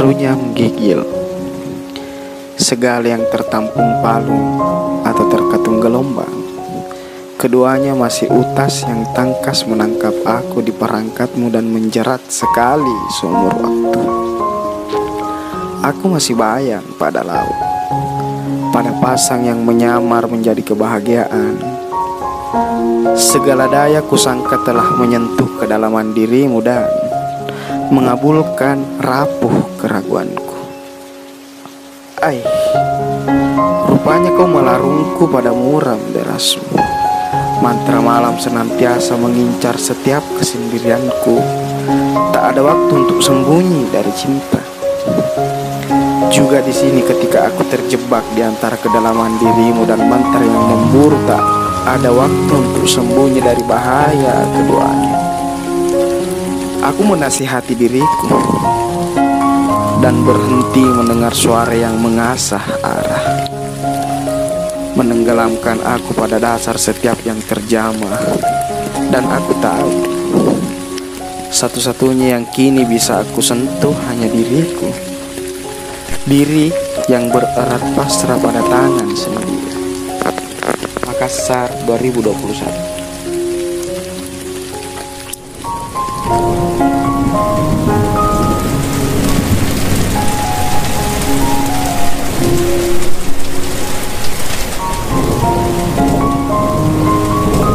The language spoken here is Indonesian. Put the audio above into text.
Serunya menggigil Segala yang tertampung palu Atau terkatung gelombang Keduanya masih utas yang tangkas menangkap aku di perangkatmu dan menjerat sekali seumur waktu. Aku masih bayang pada laut, pada pasang yang menyamar menjadi kebahagiaan. Segala daya kusangka telah menyentuh kedalaman dirimu dan mengabulkan rapuh keraguanku. Ai, rupanya kau melarungku pada muram derasmu. Mantra malam senantiasa mengincar setiap kesendirianku. Tak ada waktu untuk sembunyi dari cinta. Juga di sini ketika aku terjebak di antara kedalaman dirimu dan mantra yang memburu tak ada waktu untuk sembunyi dari bahaya keduanya. Aku menasihati diriku. Dan berhenti mendengar suara yang mengasah arah. Menenggelamkan aku pada dasar setiap yang terjamah. Dan aku tahu satu-satunya yang kini bisa aku sentuh hanya diriku. Diri yang bererat pasrah pada tangan sendiri. Makassar 2021